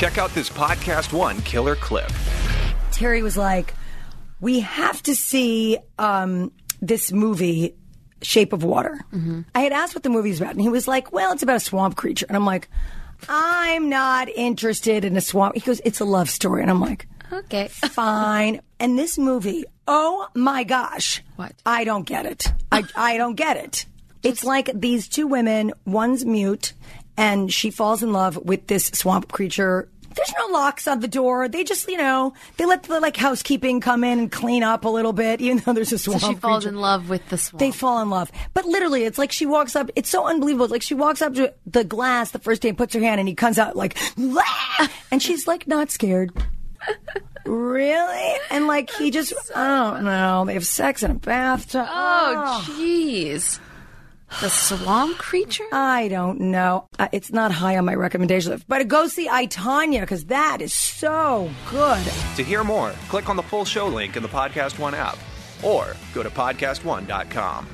Check out this Podcast One killer clip. Terry was like, "We have to see um, this movie, Shape of Water." I had asked what the movie's about, and he was like, "Well, it's about a swamp creature," and I'm like, "I'm not interested in a swamp." He goes, "It's a love story," and I'm like, Okay. "Fine." And this movie, oh my gosh, What? I don't get it. I I don't get it. It's like these two women, one's mute, and she falls in love with this swamp creature. There's no locks on the door. They just, you know, they let the like housekeeping come in and clean up a little bit, even though there's a So swamp she falls creature. in love with the swamp. They fall in love. But literally, it's like she walks up. It's so unbelievable. It's like she walks up to the glass the first day and puts her hand, and he comes out like, and she's like not scared. really? And like he just, I don't know. They have sex in a bathtub. oh, jeez. The swamp creature? I don't know. Uh, it's not high on my recommendation list, but go see I Tonya because that is so good. To hear more, click on the full show link in the Podcast One app or go to podcastone.com.